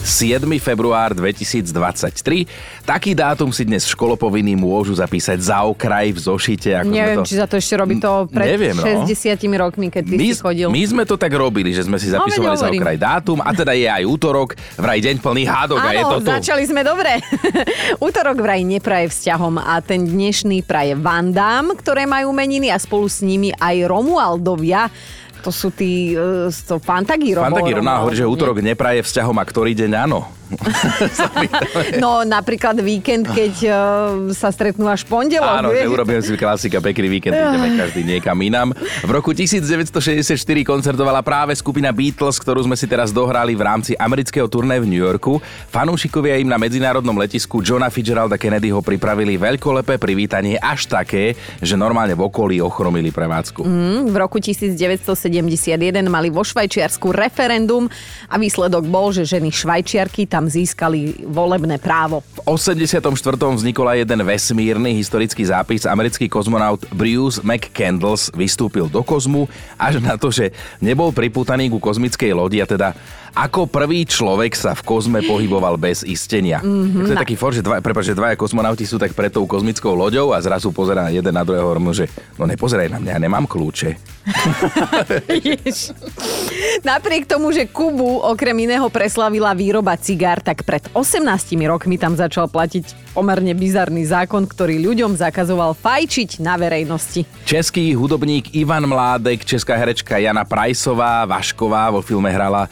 7. február 2023. Taký dátum si dnes školopovinní môžu zapísať za okraj v zošite. Ako Neviem, to... či sa to ešte robí to pred Neviem, no. 60 rokmi, keď ty my, si chodil. my sme to tak robili, že sme si No, zapisovali veď za okraj dátum a teda je aj útorok, vraj deň plný hádok a je to Áno, tu. začali sme dobre. Útorok vraj nepraje vzťahom a ten dnešný praje Vandám, ktoré majú meniny a spolu s nimi aj Romualdovia. To sú tí uh, to Fantagiro. Fantagiro no, hovorí, že útorok nepraje vzťahom a ktorý deň áno. No napríklad víkend, keď uh, sa stretnú až pondelok. Áno, vieš? urobím si klasika, pekný víkend, ideme každý niekam inám. V roku 1964 koncertovala práve skupina Beatles, ktorú sme si teraz dohrali v rámci amerického turné v New Yorku. Fanúšikovia im na medzinárodnom letisku Johna Fitzgeralda Kennedyho pripravili veľkolepé privítanie až také, že normálne v okolí ochromili prevádzku. Mm, V roku 1971 mali vo Švajčiarsku referendum a výsledok bol, že ženy Švajčiarky tam získali volebné právo. V 84. vznikol aj jeden vesmírny historický zápis. Americký kozmonaut Bruce McCandles vystúpil do kozmu až na to, že nebol priputaný ku kozmickej lodi a teda ako prvý človek sa v kozme pohyboval bez istenia. Mm-hmm. To je taký for, že, dva, prepáč, že dvaja kozmonauti sú tak pred tou kozmickou loďou a zrazu pozerá jeden na druhého hovorím, že no nepozeraj na mňa, nemám kľúče. Napriek tomu, že Kubu okrem iného preslavila výroba cigár, tak pred 18 rokmi tam začal platiť pomerne bizarný zákon, ktorý ľuďom zakazoval fajčiť na verejnosti. Český hudobník Ivan Mládek, česká herečka Jana Prajsová, Vašková vo filme hrala e,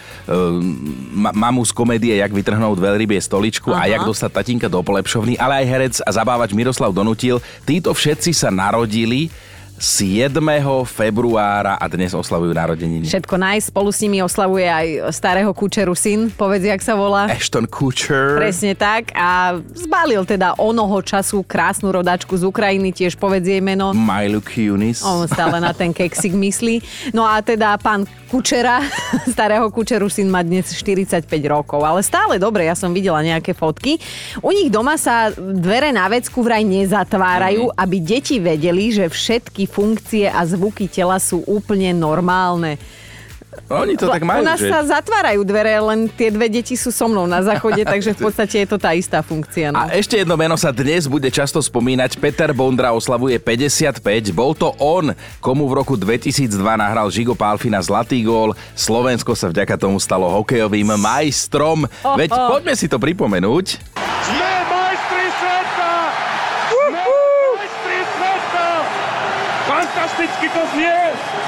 ma- mamu z komédie Jak vytrhnúť veľrybie stoličku Aha. a. Jak dostať tatínka do polepšovny, ale aj herec a zabávač Miroslav Donutil. Títo všetci sa narodili 7. februára a dnes oslavujú narodeniny. Všetko naj, spolu s nimi oslavuje aj starého kučeru syn, povedz, jak sa volá. Ashton Kutcher. Presne tak a zbalil teda onoho času krásnu rodačku z Ukrajiny, tiež povedz jej meno. Milo Kunis. On stále na ten keksik myslí. No a teda pán Kučera, starého Kučeru syn má dnes 45 rokov, ale stále dobre, ja som videla nejaké fotky. U nich doma sa dvere na vecku vraj nezatvárajú, aby deti vedeli, že všetky funkcie a zvuky tela sú úplne normálne. Oni to tak majú, U nás že... sa zatvárajú dvere, len tie dve deti sú so mnou na záchode, takže v podstate je to tá istá funkcia. No. A ešte jedno meno sa dnes bude často spomínať. Peter Bondra oslavuje 55. Bol to on, komu v roku 2002 nahral Žigo Pálfina zlatý gól. Slovensko sa vďaka tomu stalo hokejovým majstrom. Veď poďme si to pripomenúť. Sme Fantasticky to znie!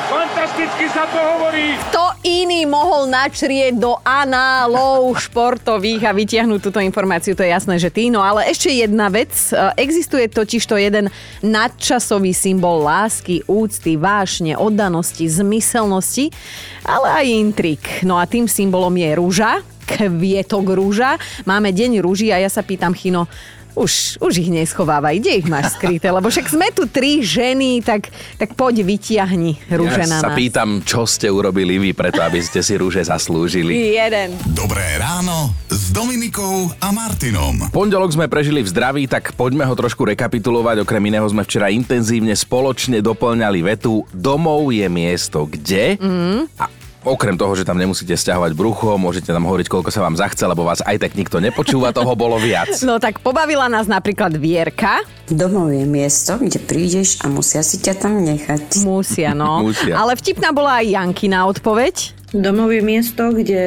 Fantasticky sa to hovorí! Kto iný mohol načrieť do análov športových a vytiahnuť túto informáciu, to je jasné, že ty. No ale ešte jedna vec. E, Existuje totiž to jeden nadčasový symbol lásky, úcty, vášne, oddanosti, zmyselnosti, ale aj intrik. No a tým symbolom je rúža, kvietok rúža. Máme deň rúží a ja sa pýtam, Chino, už, už ich neschovávaj, kde ich máš skryté? Lebo však sme tu tri ženy, tak, tak poď vytiahni rúže ja na sa nás. pýtam, čo ste urobili vy preto, aby ste si rúže zaslúžili. Jeden. Dobré ráno s Dominikou a Martinom. Pondelok sme prežili v zdraví, tak poďme ho trošku rekapitulovať. Okrem iného sme včera intenzívne spoločne doplňali vetu Domov je miesto kde? Mm. A Okrem toho, že tam nemusíte stiahovať brucho, môžete tam hovoriť, koľko sa vám zachce, lebo vás aj tak nikto nepočúva, toho bolo viac. No tak pobavila nás napríklad Vierka. Domov je miesto, kde prídeš a musia si ťa tam nechať. Musia, no. Musia. Ale vtipná bola aj Jankina odpoveď. Domov je miesto, kde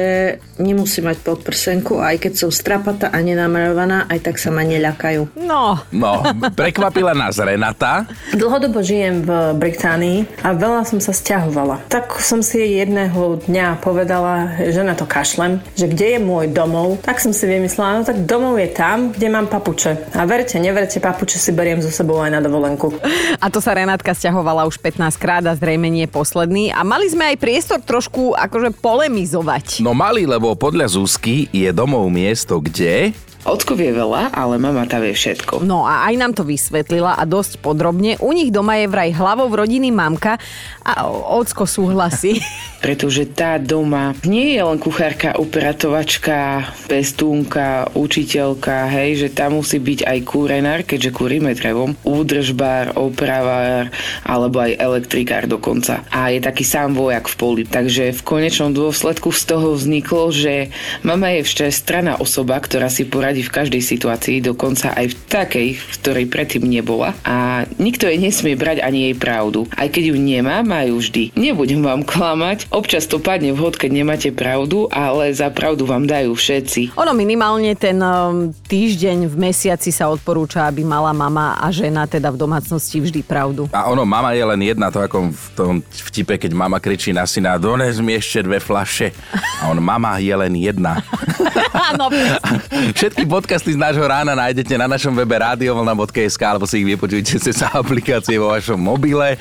nemusí mať podprsenku, aj keď som strapatá a nenamalovaná, aj tak sa ma neľakajú. No, No, prekvapila nás Renata. Dlhodobo žijem v Británii a veľa som sa stiahovala. Tak som si jedného dňa povedala, že na to kašlem, že kde je môj domov, tak som si vymyslela, no tak domov je tam, kde mám papuče. A verte, neverte, papuče si beriem so sebou aj na dovolenku. a to sa Renátka stiahovala už 15 krát a zrejme nie posledný. A mali sme aj priestor trošku ako akože polemizovať. No mali, lebo podľa Zuzky je domov miesto, kde... Ocko vie veľa, ale mama tá vie všetko. No a aj nám to vysvetlila a dosť podrobne. U nich doma je vraj hlavou rodiny mamka a ocko súhlasí. Pretože tá doma nie je len kuchárka, upratovačka, pestúnka, učiteľka, hej, že tam musí byť aj kúrenár, keďže kúrime drevom, údržbár, opravár, alebo aj elektrikár dokonca. A je taký sám vojak v poli. Takže v konečnom dôsledku z toho vzniklo, že mama je všestraná osoba, ktorá si poradí v každej situácii, dokonca aj v takej, v ktorej predtým nebola. A nikto jej nesmie brať ani jej pravdu. Aj keď ju nemá, má ju vždy. Nebudem vám klamať, občas to padne vhod, keď nemáte pravdu, ale za pravdu vám dajú všetci. Ono minimálne ten um, týždeň v mesiaci sa odporúča, aby mala mama a žena teda v domácnosti vždy pravdu. A ono, mama je len jedna, to ako v tom vtipe, keď mama kričí na syna, dones mi ešte dve flaše. A on, mama je len jedna. Áno, Všetky podcasty z nášho rána nájdete na našom webe radiovlna.sk alebo si ich vypočujte cez aplikácie vo vašom mobile.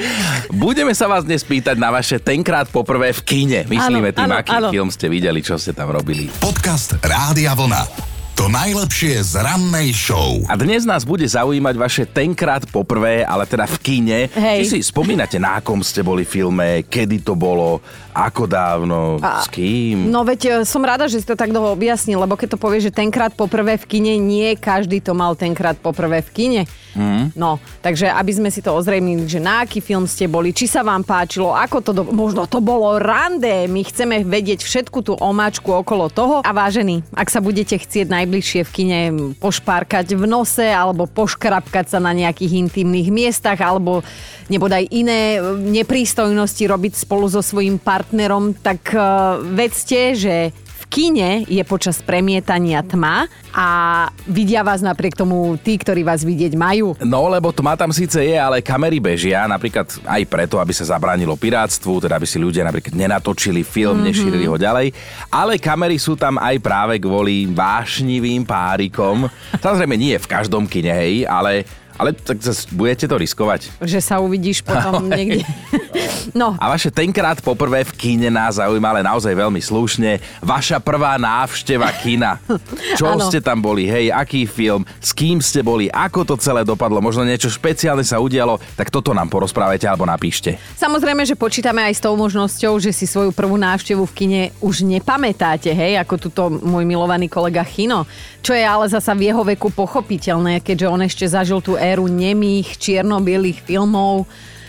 Budeme sa vás dnes pýtať na vaše tenkrát poprvé v kine. Myslíme Áno, tým, áno, aký áno. film ste videli, čo ste tam robili. Podcast Rádia Vlna. To najlepšie z rannej show. A dnes nás bude zaujímať vaše tenkrát poprvé, ale teda v kine. Hej. Či si spomínate, na akom ste boli filme, kedy to bolo, ako dávno, s kým? No veď e, som rada, že si to tak dlho objasnil, lebo keď to povieš, že tenkrát poprvé v kine, nie každý to mal tenkrát poprvé v kine. Mm. No, takže aby sme si to ozrejmili, že na aký film ste boli, či sa vám páčilo, ako to, do... možno to bolo rande, my chceme vedieť všetku tú omáčku okolo toho. A vážení, ak sa budete chcieť najbližšie v kine pošpárkať v nose, alebo poškrapkať sa na nejakých intimných miestach, alebo nebodaj iné e, neprístojnosti robiť spolu so svojím partnerom, tak uh, vedzte, že kine je počas premietania tma a vidia vás napriek tomu tí, ktorí vás vidieť majú. No, lebo tma tam síce je, ale kamery bežia, napríklad aj preto, aby sa zabránilo pirátstvu, teda aby si ľudia napríklad nenatočili film, mm-hmm. nešírili ho ďalej, ale kamery sú tam aj práve kvôli vášnivým párikom. Samozrejme nie v každom kine, hej, ale ale tak zas budete to riskovať. Že sa uvidíš potom niekde. No, A vaše tenkrát poprvé v kine nás zaujíma, ale naozaj veľmi slušne. Vaša prvá návšteva kina. Čo Áno. ste tam boli, hej, aký film, s kým ste boli, ako to celé dopadlo, možno niečo špeciálne sa udialo, tak toto nám porozprávajte alebo napíšte. Samozrejme, že počítame aj s tou možnosťou, že si svoju prvú návštevu v kine už nepamätáte, hej, ako tuto môj milovaný kolega Chino. Čo je ale zasa v jeho veku pochopiteľné, keďže on ešte zažil tú éru nemých, čierno-bielých filmov.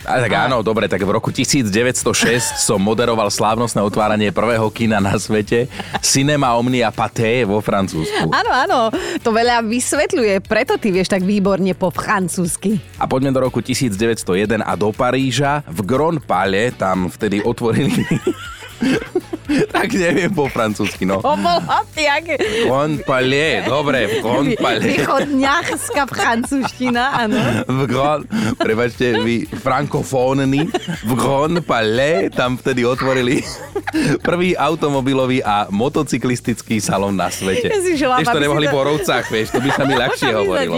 A tak áno, dobre, tak v roku 1906 som moderoval slávnostné otváranie prvého kina na svete Cinema Omnia Pathé vo Francúzsku. Áno, áno, to veľa vysvetľuje, preto ty vieš tak výborne po francúzsky. A poďme do roku 1901 a do Paríža. V Grand Palais tam vtedy otvorili... tak neviem po francúzsky, no. To jak Grand Palais, dobre, v východňarská francúzština, áno. V Grand, prebačte, vy frankofónni, v Grand Palais tam vtedy otvorili prvý automobilový a motocyklistický salón na svete. Ja si želám, Vieš, to nemohli to- po rovcách, vieš, to by sa mi ľahšie hovorilo.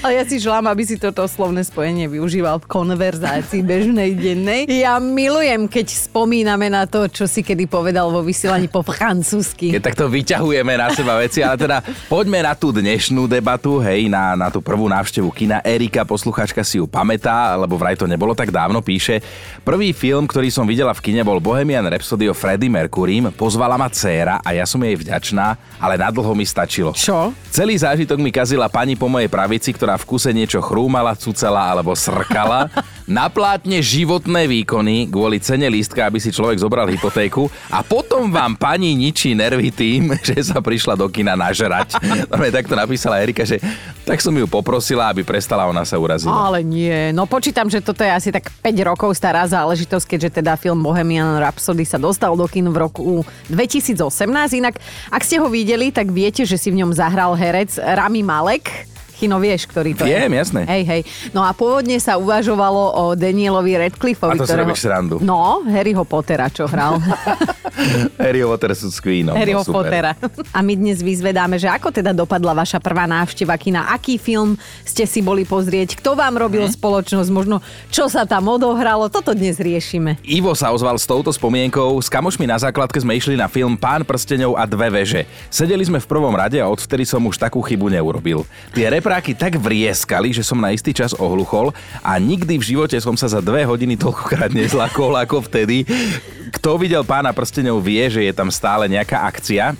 Ale ja si želám, aby si toto slovné spojenie využíval v konverzácii bežnej dennej. Ja milujem, keď spomíname na to, čo si kedy povedal vo vysielaní po francúzsky. Keď takto vyťahujeme na seba veci, ale teda poďme na tú dnešnú debatu, hej, na, na tú prvú návštevu kina. Erika, posluchačka si ju pamätá, lebo vraj to nebolo tak dávno, píše. Prvý film, ktorý som videla v kine, bol Bohemian Rhapsody Freddie Mercurym. Pozvala ma dcéra a ja som jej vďačná, ale nadlho mi stačilo. Čo? Celý zážitok mi kazila pani po mojej pravici, ktorá v kuse niečo chrúmala, cucala alebo srkala. Na plátne životné výkony kvôli cene lístka, aby si človek zobral hypotéku a potom vám pani ničí nervy tým, že sa prišla do kina nažrať. Normálne takto napísala Erika, že tak som ju poprosila, aby prestala, ona sa urazila. Ale nie, no počítam, že toto je asi tak 5 rokov stará záležitosť, keďže teda film Bohemian Rhapsody sa dostal do kin v roku 2018. Inak, ak ste ho videli, tak viete, že si v ňom zahral herec Rami Malek. Kino vieš, ktorý to Viem, je. jasné. Hej, hej. No a pôvodne sa uvažovalo o Danielovi Radcliffovi, A to si robíš srandu. No, Harryho Pottera, čo hral. Harry Potter sú s Queenom. Harryho no. Pottera. A my dnes vyzvedáme, že ako teda dopadla vaša prvá návšteva kina, aký film ste si boli pozrieť, kto vám robil Mhm. spoločnosť, možno čo sa tam odohralo, toto dnes riešime. Ivo sa ozval s touto spomienkou. S kamošmi na základke sme išli na film Pán prstenov a dve veže. Sedeli sme v prvom rade a odvtedy som už takú chybu neurobil. Tie repráky tak vrieskali, že som na istý čas ohluchol a nikdy v živote som sa za dve hodiny toľkokrát nezlakol ako vtedy. Kto videl Pána prstenov vie, že je tam stále nejaká akcia.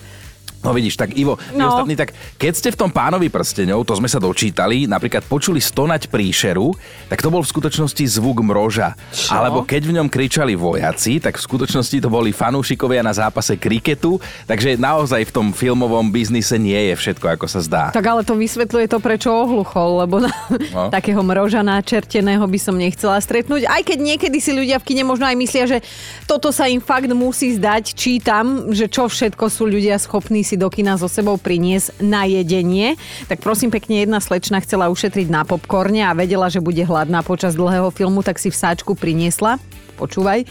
No vidíš, tak Ivo, no. Ostatní, tak keď ste v tom pánovi prsteňov, to sme sa dočítali, napríklad počuli stonať príšeru, tak to bol v skutočnosti zvuk mroža. Čo? Alebo keď v ňom kričali vojaci, tak v skutočnosti to boli fanúšikovia na zápase kriketu, takže naozaj v tom filmovom biznise nie je všetko, ako sa zdá. Tak ale to vysvetľuje to, prečo ohluchol, lebo na No. takého mroža načerteného by som nechcela stretnúť. Aj keď niekedy si ľudia v kine možno aj myslia, že toto sa im fakt musí zdať. Čítam, že čo všetko sú ľudia schopní si do kina so sebou priniesť na jedenie. Tak prosím pekne, jedna slečna chcela ušetriť na popcorne a vedela, že bude hladná počas dlhého filmu, tak si v sáčku priniesla, počúvaj,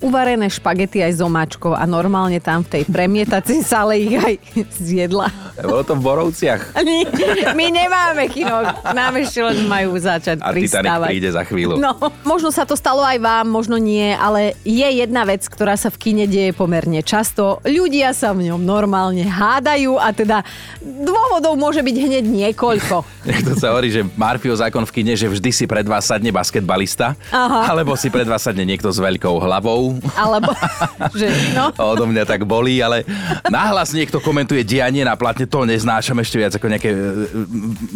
uvarené špagety aj s omáčkou a normálne tam v tej premietacej sále ich aj zjedla. Bolo to v Borovciach. My, my nemáme kino, nám ešte len majú začať A pristávať. príde za chvíľu. No, možno sa to stalo aj vám, možno nie, ale je jedna vec, ktorá sa v kine deje pomerne často. Ľudia sa v ňom normálne hádajú a teda dôvodov môže byť hneď niekoľko. To sa hovorí, že Marfio zákon v kine, že vždy si pred vás sadne basketbalista, Aha. alebo si pred vás sadne niekto s veľkou hlavou. Alebo, že no. Odo mňa tak bolí, ale nahlas niekto komentuje dianie na platne, to neznášam ešte viac ako nejaké e,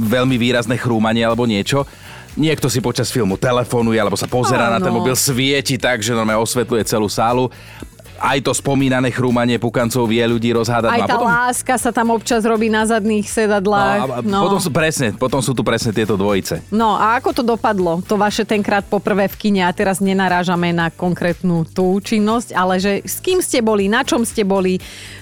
veľmi výrazné chrúmanie alebo niečo. Niekto si počas filmu telefonuje alebo sa pozerá na ten mobil, svieti tak, že normálne osvetľuje celú sálu. Aj to spomínané chrúmanie pukancov vie ľudí rozhádať. Aj No a tá potom, láska sa tam občas robí na zadných no, sedadlách. a, a potom, sú presne, potom sú tu presne tieto dvojice. No a ako to dopadlo? To vaše tenkrát poprvé v kine a teraz nenarážame na konkrétnu tú činnosť, ale že s kým ste boli, na čom ste boli,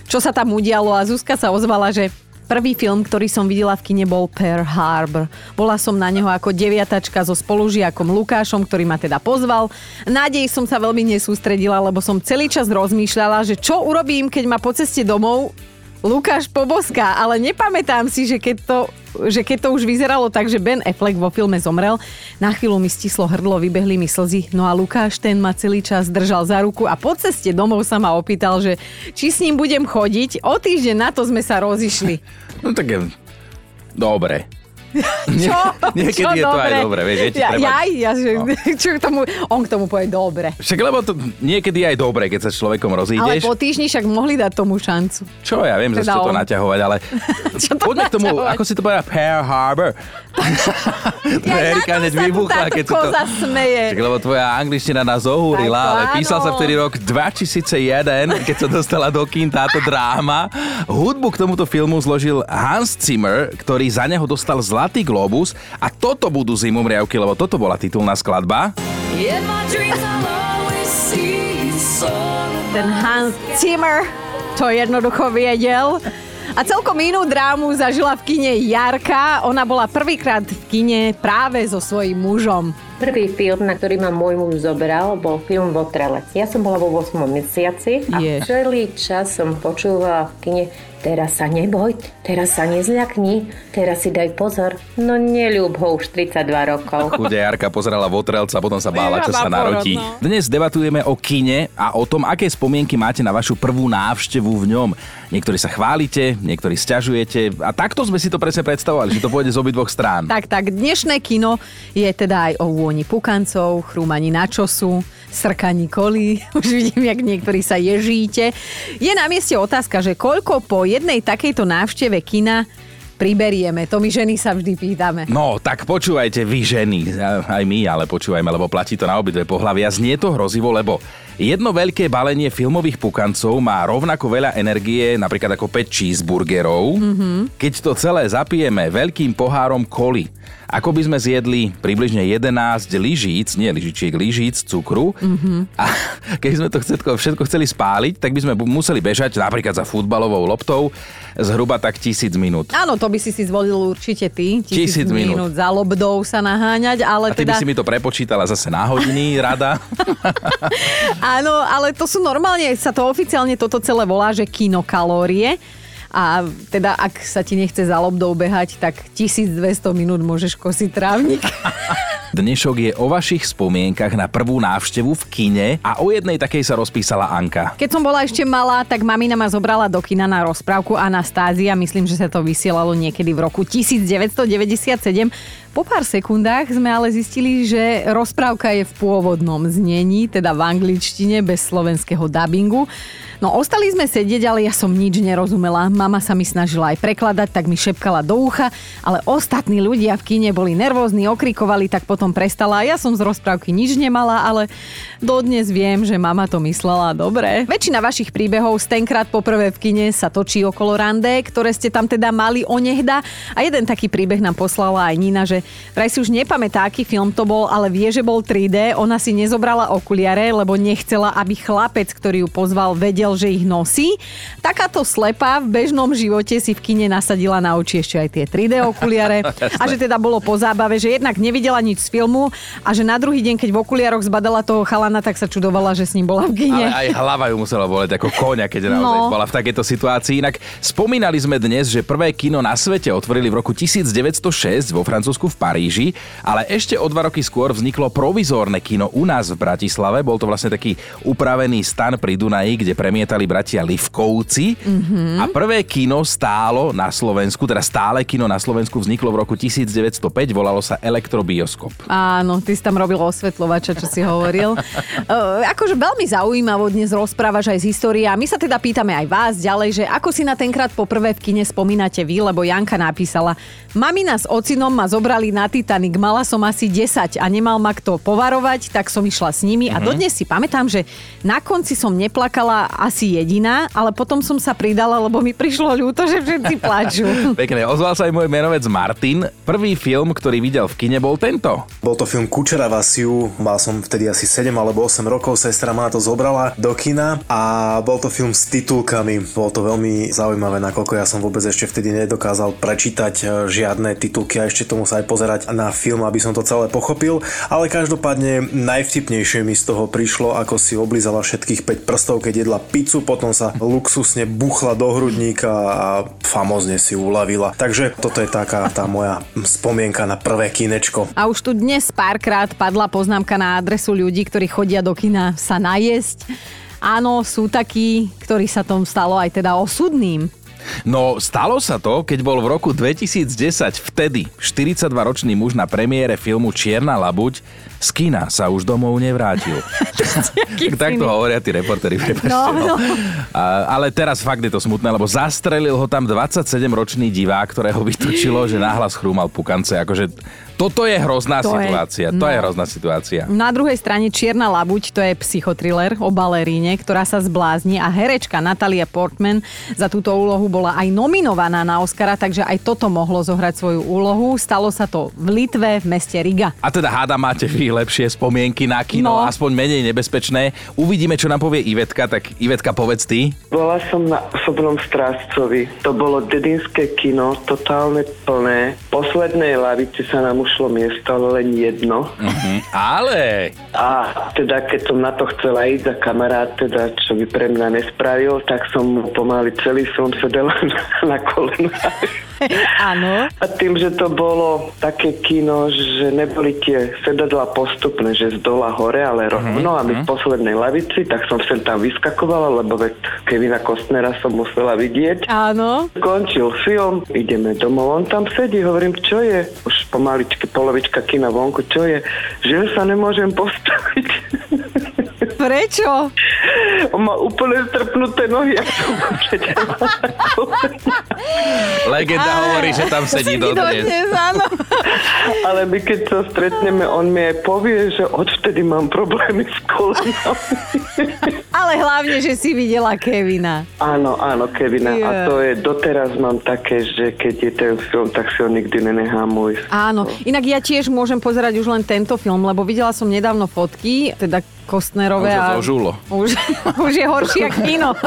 čo sa tam udialo a Zuzka sa ozvala, že Prvý film, ktorý som videla v kine bol Pearl Harbor. Bola som na neho ako deviatačka so spolužiakom Lukášom, ktorý ma teda pozval. Nádej som sa veľmi nesústredila, lebo som celý čas rozmýšľala, že čo urobím, keď ma po ceste domov Lukáš poboská, ale nepamätám si, že keď to že keď to už vyzeralo tak, že Ben Affleck vo filme zomrel, na chvíľu mi stislo hrdlo, vybehli mi slzy. No a Lukáš ten ma celý čas držal za ruku a po ceste domov sa ma opýtal, že či s ním budem chodiť. O týždeň na to sme sa rozišli. No tak je... Dobre. Čo? Niekedy Čo je to aj dobre, vieš, je ja, treba- ja, ja, že, čo k tomu, on k tomu povie dobre. Však lebo to niekedy je aj dobre, keď sa s človekom Ale rozídeš. po týždni však mohli dať tomu šancu. Čo ja viem, že Teda to on. naťahovať, ale Čo to poďme k tomu, naťahovať? ako si to povedal, Pearl Harbor. Ja Erika hneď vybuchla, keď si to... smeje. Však, lebo tvoja angličtina nás ohúrila, to ale áno. písal sa vtedy rok 2001, keď sa dostala do kín táto dráma. Hudbu k tomuto filmu zložil Hans Zimmer, ktorý za neho dostal Zlatý globus a toto budú zimomriavky, lebo toto bola titulná skladba. Ten Hans Zimmer to jednoducho vedel. A celkom inú drámu zažila v kine Jarka. Ona bola prvýkrát v kine práve so svojím mužom. Prvý film, na ktorý ma môj muž zobral, bol film Votrelec. Ja som bola vo 8 mesiaci a Je. celý čas som počúvala v kine Teraz sa neboj, teraz sa nezľakni, teraz si daj pozor. No neľúb ho už 32 rokov. Chude Jarka pozerala Votrelca a potom sa bála, čo sa narodí. no. Dnes debatujeme o kine a o tom, aké spomienky máte na vašu prvú návštevu v ňom. Niektorí sa chválite, niektorí sťažujete a takto sme si to presne predstavovali, že to pôjde z obidvoch strán. Tak, tak, dnešné kino je teda aj o vôni pukancov, chrúmaní na čosu, srkaní kolí. Už vidím, jak niektorí sa ježíte. Je na mieste otázka, že koľko po jednej takejto návšteve kina priberieme. To my ženy sa vždy pýtame. No, tak počúvajte vy ženy, aj my, ale počúvajme, lebo platí to na obidve pohľavia. Znie to hrozivo, lebo jedno veľké balenie filmových pukancov má rovnako veľa energie, napríklad ako 5 cheeseburgerov, mm-hmm. keď to celé zapijeme veľkým pohárom koli. Ako by sme zjedli približne 11 lyžíc, nie lyžičiek, lyžíc cukru. Mm-hmm. A keď sme to všetko, všetko chceli spáliť, tak by sme museli bežať napríklad za futbalovou loptou zhruba tak tisíc minút. Áno, to by si si zvolil určite ty. Tisíc minút. za lobdou sa naháňať, ale A ty teda... by si mi to prepočítala zase na hodiny, rada. Áno, ale to sú normálne, sa to oficiálne toto celé volá, že kinokalórie. A teda, ak sa ti nechce za lobdou behať, tak 1200 minút môžeš kosiť trávnik. Dnešok je o vašich spomienkach na prvú návštevu v kine a o jednej takej sa rozpísala Anka. Keď som bola ešte malá, tak mamina ma zobrala do kina na rozprávku Anastázia. Myslím, že sa to vysielalo niekedy v roku 1997. Po pár sekundách sme ale zistili, že rozprávka je v pôvodnom znení, teda v angličtine, bez slovenského dubbingu. No ostali sme sedieť, ale ja som nič nerozumela. Mama sa mi snažila aj prekladať, tak mi šepkala do ucha, ale ostatní ľudia v kine boli nervózni, okrikovali, tak potom prestala. Ja som z rozprávky nič nemala, ale dodnes viem, že mama to myslela dobre. Väčšina vašich príbehov z tenkrát poprvé v kine sa točí okolo rande, ktoré ste tam teda mali onehda. A jeden taký príbeh nám poslala aj Nina, že vraj si už nepamätá, aký film to bol, ale vie, že bol 3D. Ona si nezobrala okuliare, lebo nechcela, aby chlapec, ktorý ju pozval, vedel, že ich nosí. Takáto slepa v bežnom živote si v kine nasadila na oči ešte aj tie 3D okuliare. a že teda bolo po zábave, že jednak nevidela nič z filmu a že na druhý deň, keď v okuliaroch zbadala toho chalana, tak sa čudovala, že s ním bola v kine. Ale aj hlava ju musela boleť ako koňa, keď naozaj No. bola v takejto situácii. Inak spomínali sme dnes, že prvé kino na svete otvorili v roku 1906 vo Francúzsku v Paríži, ale ešte o dva roky skôr vzniklo provizórne kino u nás v Bratislave. Bol to vlastne taký upravený stan pri Dunaji, kde premietali bratia Livkovci. Mhm. A prvé kino stálo na Slovensku, teda stále kino na Slovensku vzniklo v roku 1905, volalo sa Elektrobioskop. Áno, ty si tam robil osvetľovača, čo si hovoril. Uh, akože veľmi zaujímavo dnes rozprávaš aj z histórie a my sa teda pýtame aj vás ďalej, že ako si na tenkrát poprvé v kine spomínate vy, lebo Janka napísala, mamina s ocinom ma zobrali na Titanic, mala som asi 10 a nemal ma kto povarovať, tak som išla s nimi a Mhm. dodnes si pamätám, že na konci som neplakala asi jediná, ale potom som sa pridala, lebo mi prišlo ľúto, že všetci plačú. Pekne, ozval sa aj môj menovec Martin. Prvý film, ktorý videl v kine, bol tento. Bol to film Kučera Vasiu, mal som vtedy asi 7 alebo 8 rokov, sestra ma to zobrala do kina a bol to film s titulkami. Bolo to veľmi zaujímavé, nakoľko ja som vôbec ešte vtedy nedokázal prečítať e, žiadne titulky a ešte to musel aj pozerať na film, aby som to celé pochopil. Ale každopádne najvtipnejšie mi z toho prišlo, ako si oblizala všetkých 5 prstov, keď jedla pizzu, potom sa luxusne buchla do hrudníka a famozne si uľavila. Takže toto je taká tá moja spomienka na prvé kinečko. A už tu dnes párkrát padla poznámka na adresu ľudí, ktorí chodia do kina sa najesť. Áno, sú takí, ktorí sa tom stalo aj teda osudným. No, stalo sa to, keď bol v roku 2010 vtedy 42-ročný muž na premiére filmu Čierna labuť z kina sa už domov nevrátil. tak takto hovoria tí reportéri, prepáčte. No, no. A, ale teraz fakt je to smutné, lebo zastrelil ho tam 27-ročný divák, ktorého vytočilo, že náhlas chrúmal pukance. Akože toto je hrozná To je- situácia. To no. je hrozná situácia. Na druhej strane Čierna labuť, to je psychotriller o baleríne, ktorá sa zblázni a herečka Natalia Portman za túto úlohu bola aj nominovaná na Oscara, takže aj toto mohlo zohrať svoju úlohu. Stalo sa to v Litve, v meste Riga. A teda háda máte vy lepšie spomienky na kino, No. aspoň menej nebezpečné. Uvidíme, čo nám povie Ivetka, tak Ivetka, povedz ty. Bola som na osobnom strážcovi. To bolo dedinské kino, totálne plné. V poslednej lavici sa nám ušlo miesto, ale len jedno. Mhm. Ale... A teda keď som na to chcela ísť za kamarát, teda čo by pre mňa nespravil, tak som pomaly celý film sedela na, na kolenách. Áno. A tým, že to bolo také kino, že neboli tie sedadla postupné, že z dola hore, ale rovno a my v poslednej lavici, tak som sem tam vyskakovala, lebo veď Kevina Kostnera som musela vidieť. Áno. Končil film, ideme domov, on tam sedí, hovorím, čo je? Už pomaličky polovička kina vonku, čo je? Že sa nemôžem postaviť. Prečo? On má úplne strpnuté nohy, ak som Legenda hovorí, že tam sedí dodnes. áno. Ale my keď sa stretneme, on mi aj povie, že odvtedy mám problémy s kolenami. Ale hlavne, že si videla Kevina. Áno, áno, Kevina. A Yeah. to je, doteraz mám také, že keď je ten film, tak si ho nikdy nenechám ujsť. Áno, inak ja tiež môžem pozerať už len tento film, lebo videla som nedávno fotky, teda Kostnerové. Už a- zožulo. Už, už je horšie ako kino.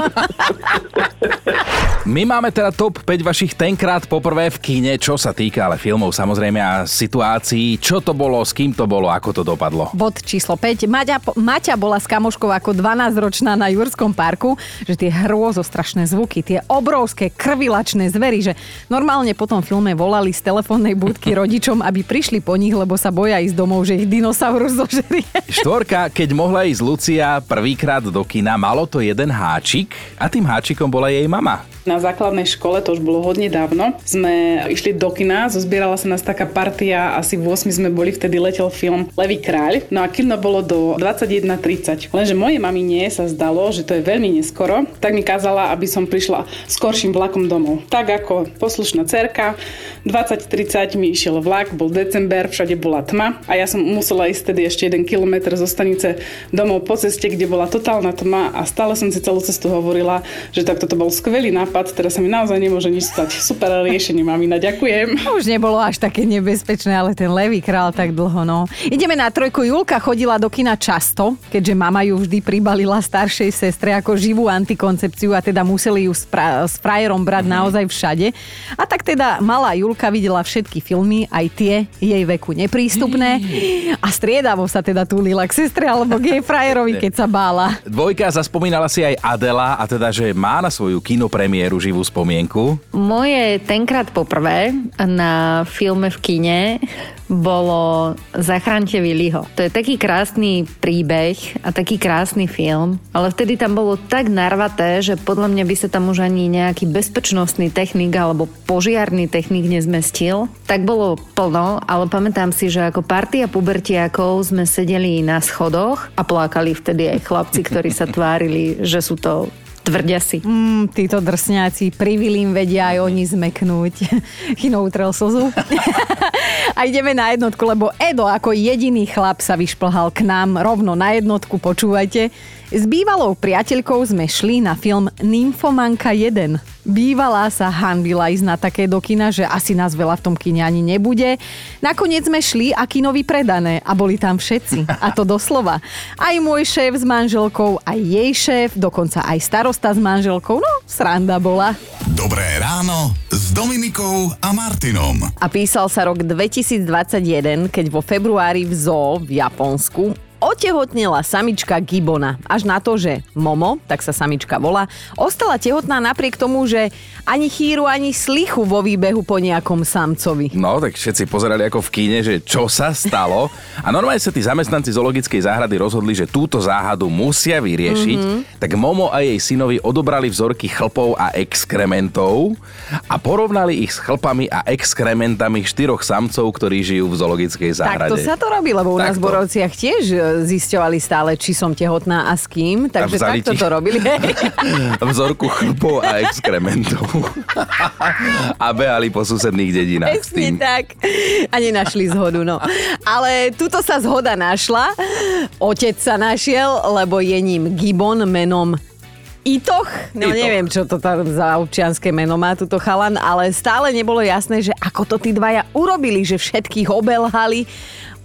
My máme teda top 5 vašich tenkrát poprvé v kine, čo sa týka ale filmov samozrejme a situácií. Čo to bolo, s kým to bolo, ako to dopadlo. Bod číslo 5. Maťa, Maťa bola s kamoškou ako 12-ročná na Jurskom parku, že tie hrôzostrašné zvuky, tie obrovské krvilačné zvery, že normálne po tom filme volali z telefónnej budky rodičom, aby prišli po nich, lebo sa boja ísť domov, že ich dinosaurus zožerie. Štvorka, keď mohla ísť Lucia prvýkrát do kina, malo to jeden háčik a tým háčikom bola jej mama. Na základnej škole, to už bolo hodne dávno, sme išli do kina, zozbierala sa nás taká partia, asi v 8 sme boli, vtedy letel film Levý kráľ, no a kino bolo do 21.30. Lenže mojej mamine sa zdalo, že to je veľmi neskoro, tak mi kázala, aby som prišla skorším vlakom domov. Tak ako poslušná cerka, 20.30 mi išiel vlak, bol december, všade bola tma. A ja som musela ísť tedy ešte jeden kilometr zo stanice domov po ceste, kde bola totálna tma. A stále som si celú cestu hovorila, že tak toto bol skvelý nápad, teraz sa mi naozaj nemôže nič stať. Super riešenie, mamina, ďakujem. Už nebolo až také nebezpečné, ale ten levý král tak dlho, no. Ideme na trojku. Julka chodila do kina často, keďže mama ju vždy pribalila staršej sestre ako živú antikoncepciu a teda museli ju s, pra- s frajerom brať naozaj všade. A tak teda malá Julka videla všetky filmy, aj tie jej veku neprístupné a striedavo sa teda túlila k sestre alebo k jej frajerovi, keď sa bála. Dvojka zaspomínala si aj Adela a teda, že má na svoju kinopremiéru živú spomienku. Moje tenkrát poprvé na filme v kine bolo Zachránte Willyho. To je taký krásny príbeh a taký krásny film, ale vtedy tam bolo tak narvaté, že podľa mňa by sa tam už ani nejaký bezpečnostný technik alebo požiarný technik nezmestil. Tak bolo plno, ale pamätám si, že ako partia pubertiakov sme sedeli na schodoch a plakali vtedy aj chlapci, ktorí sa tvárili, že sú to tvrdia si. Mm, títo drsňáci privilím vedia aj oni zmeknúť. Chino utrel slzu. a ideme na jednotku, lebo Edo ako jediný chlap sa vyšplhal k nám rovno na jednotku, počúvajte. S bývalou priateľkou sme šli na film Nymfomanka 1. Bývalá sa hanbila ísť na také do kina, že asi nás veľa v tom kine ani nebude. Nakoniec sme šli a kino vypredané a boli tam všetci. A to doslova. Aj môj šéf s manželkou, aj jej šéf, dokonca aj starosta s manželkou. No, sranda bola. Dobré ráno s Dominikou a Martinom. A písal sa rok 2021, keď vo februári v zoo v Japonsku otehotnela samička Gibona. Až na to, že Momo, tak sa samička volá, ostala tehotná napriek tomu, že ani chýru, ani slichu vo výbehu po nejakom samcovi. No, tak všetci pozerali ako v kíne, že čo sa stalo. A normálne sa tí zamestnanci zoologickej záhrady rozhodli, že túto záhadu musia vyriešiť. Mhm. Mm-hmm. Tak Momo a jej synovi odobrali vzorky chlpov a exkrementov a porovnali ich s chlpami a exkrementami štyroch samcov, ktorí žijú v zoologickej záhrade. Takto sa to robí, lebo u nás v Takto. Borovciach tiež e, zisťovali stále, či som tehotná a s kým. Takže takto to robili. Vzorku chlpov a exkrementov. a behali po susedných dedinách s Presne tým. tak. A nenašli zhodu, no. Ale tuto sa zhoda našla. Otec sa našiel, lebo je ním Gibon menom Itoch, no Itoch. neviem, čo to tam za občianské meno má túto chalan, ale stále nebolo jasné, že ako to tí dvaja urobili, že všetkých obelhali.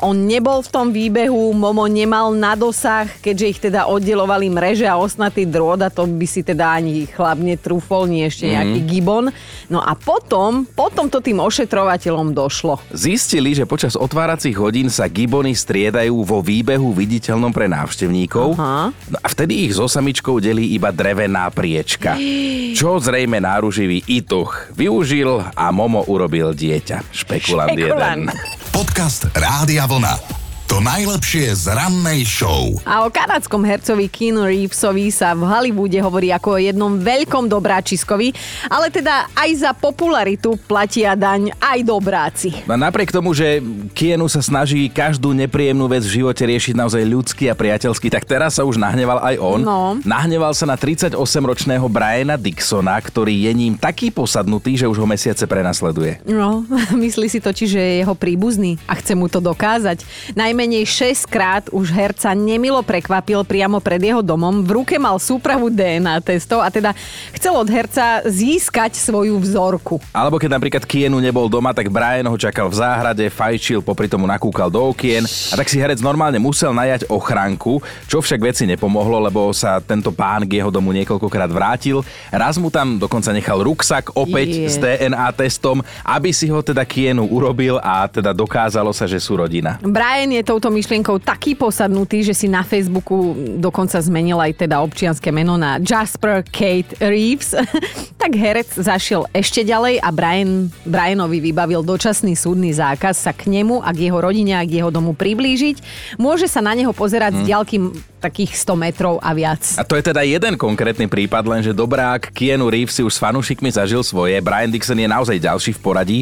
On nebol v tom výbehu, Momo nemal na dosah, keďže ich teda oddelovali mreže a osnatý drôt a to by si teda ani chlap netrúfol, nie ešte nejaký gibon. No a potom, potom to tým ošetrovateľom došlo. Zistili, že počas otváracích hodín sa gibony striedajú vo výbehu viditeľnom pre návštevníkov. Aha. No a vtedy ich so samičkou delí iba drevená priečka. Čo zrejme náruživý Ituch využil a Momo urobil dieťa. Špekulant, Špekulant. jeden. Podcast Rádia Vlna. To najlepšie z rannej show. A o kanadskom hercovi Keanu Reevesovi sa v Hollywoode hovorí ako o jednom veľkom dobráčiskovi, ale teda aj za popularitu platia daň aj dobráci. No napriek tomu, že Kienu sa snaží každú nepríjemnú vec v živote riešiť naozaj ľudsky a priateľsky, tak teraz sa už nahneval aj on. No. Nahneval sa na 38-ročného Briana Dixona, ktorý je ním taký posadnutý, že už ho mesiace prenasleduje. No, myslí si totiž, že je jeho príbuzný a chce mu to dokázať. Najmä najmenej 6 krát už herca nemilo prekvapil priamo pred jeho domom. V ruke mal súpravu DNA testov a teda chcel od herca získať svoju vzorku. Alebo keď napríklad Kienu nebol doma, tak Brian ho čakal v záhrade, fajčil, popri tomu nakúkal do okien a tak si herec normálne musel najať ochránku, čo však veci nepomohlo, lebo sa tento pán k jeho domu niekoľkokrát vrátil. Raz mu tam dokonca nechal ruksak opäť Je. s DNA testom, aby si ho teda Kienu urobil a teda dokázalo sa, že sú rodina. Brian je touto myšlienkou taký posadnutý, že si na Facebooku dokonca zmenil aj teda občianske meno na Jasper Kate Reeves. tak herec zašiel ešte ďalej a Brian, Brianovi vybavil dočasný súdny zákaz sa k nemu a k jeho rodine a k jeho domu priblížiť. Môže sa na neho pozerať z Hm. Takých 100 metrov a viac. A to je teda jeden konkrétny prípad, lenže dobrák Keanu Reeves si už s fanúšikmi zažil svoje. Brian Dixon je naozaj ďalší v poradí.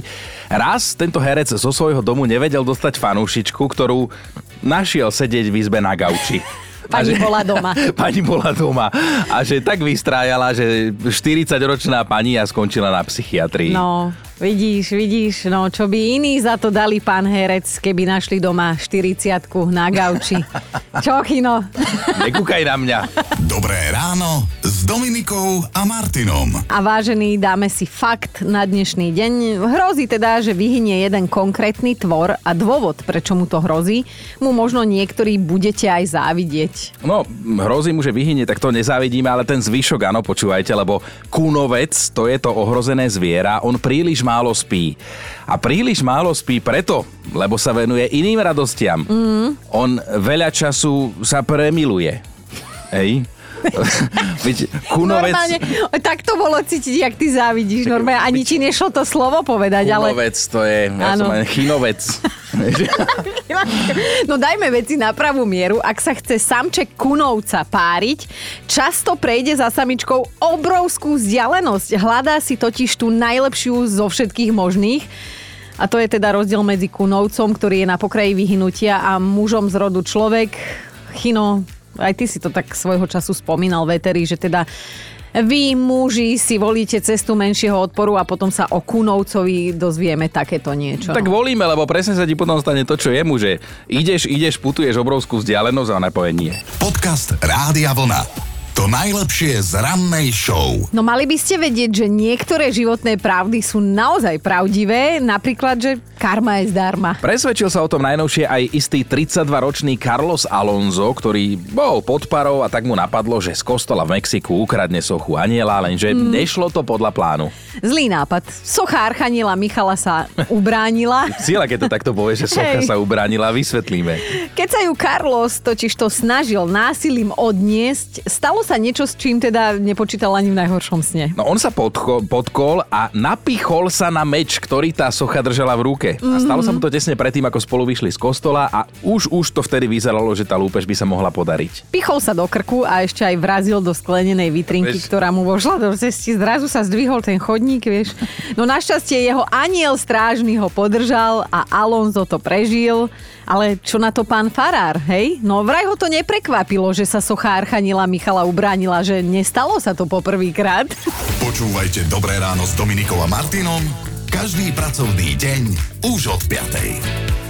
Raz tento herec zo svojho domu nevedel dostať fanúšičku, ktorú našiel sedieť v izbe na gauči. Pani bola doma. Pani bola doma. A že tak vystrájala, že 40-ročná pani a skončila na psychiatrii. No, vidíš, vidíš, no čo by iní za to dali pán herec, keby našli doma 40 na gauči. Čo, Chino? Nekúkaj na mňa. Dobré ráno s Dominikou a Martinom. A vážení, dáme si fakt na dnešný deň. Hrozí teda, že vyhynie jeden konkrétny tvor a dôvod, prečo mu to hrozí, mu možno niektorí budete aj závidieť. No, hrozí mu, že vyhynie, tak to nezávidíme, ale ten zvyšok, áno, počúvajte, lebo kúnovec, to je to ohrozené zviera, on príliš málo spí. A príliš málo spí preto, lebo sa venuje iným radostiam. Mm. On veľa času sa premiluje. Hej? Veď kunovec, Normálne, tak to bolo cítiť, jak ty závidíš. Normálne ani ti nešlo to slovo povedať, ale... kunovec to je, ja Áno. som len chinovec. No dajme veci na pravú mieru. Ak sa chce samček kunovca páriť, často prejde za samičkou obrovskú vzdialenosť. Hľadá si totiž tú najlepšiu zo všetkých možných. A to je teda rozdiel medzi kunovcom, ktorý je na pokraji vyhnutia a mužom z rodu človek. Chino, aj ty si to tak svojho času spomínal, Veteri, že teda vy, muži, si volíte cestu menšieho odporu a potom sa o Kunovcovi dozvieme takéto niečo. Tak volíme, lebo presne sa ti potom stane to, čo je mu, že ideš, ideš, putuješ obrovskú vzdialenosť a ona povie nie. Podcast Rádia Vlna. To najlepšie z rannej show. No mali by ste vedieť, že niektoré životné pravdy sú naozaj pravdivé, napríklad, že karma je zdarma. Presvedčil sa o tom najnovšie aj istý 32-ročný Carlos Alonso, ktorý bol pod parou a tak mu napadlo, že z kostola v Mexiku ukradne sochu aniela, lenže Mm. nešlo to podľa plánu. Zlý nápad. Socha Archanila Michala sa ubránila. Sila, keď to takto povie, že socha Hej. sa ubránila, vysvetlíme. Keď sa ju Carlos totiž to snažil násilím odniesť, stalo sa niečo, s čím teda nepočítal ani v najhoršom sne. No on sa podko- podkol a napichol sa na meč, ktorý tá socha držala v ruke. A stalo sa mu to tesne predtým, ako spolu vyšli z kostola a už už to vtedy vyzeralo, že tá lúpež by sa mohla podariť. Pichol sa do krku a ešte aj vrazil do sklenenej vitrinky, Vieš- ktorá mu vošla do cesty. Zrazu sa zdvihol ten chodník, vieš. No našťastie jeho aniel strážny ho podržal a Alonso to prežil. Ale čo na to pán Farár, hej? No vraj ho to neprekvapilo, že sa socha Archanila Michala ubránila, že nestalo sa to poprvýkrát. Počúvajte Dobré ráno s Dominikou a Martinom každý pracovný deň už od 5.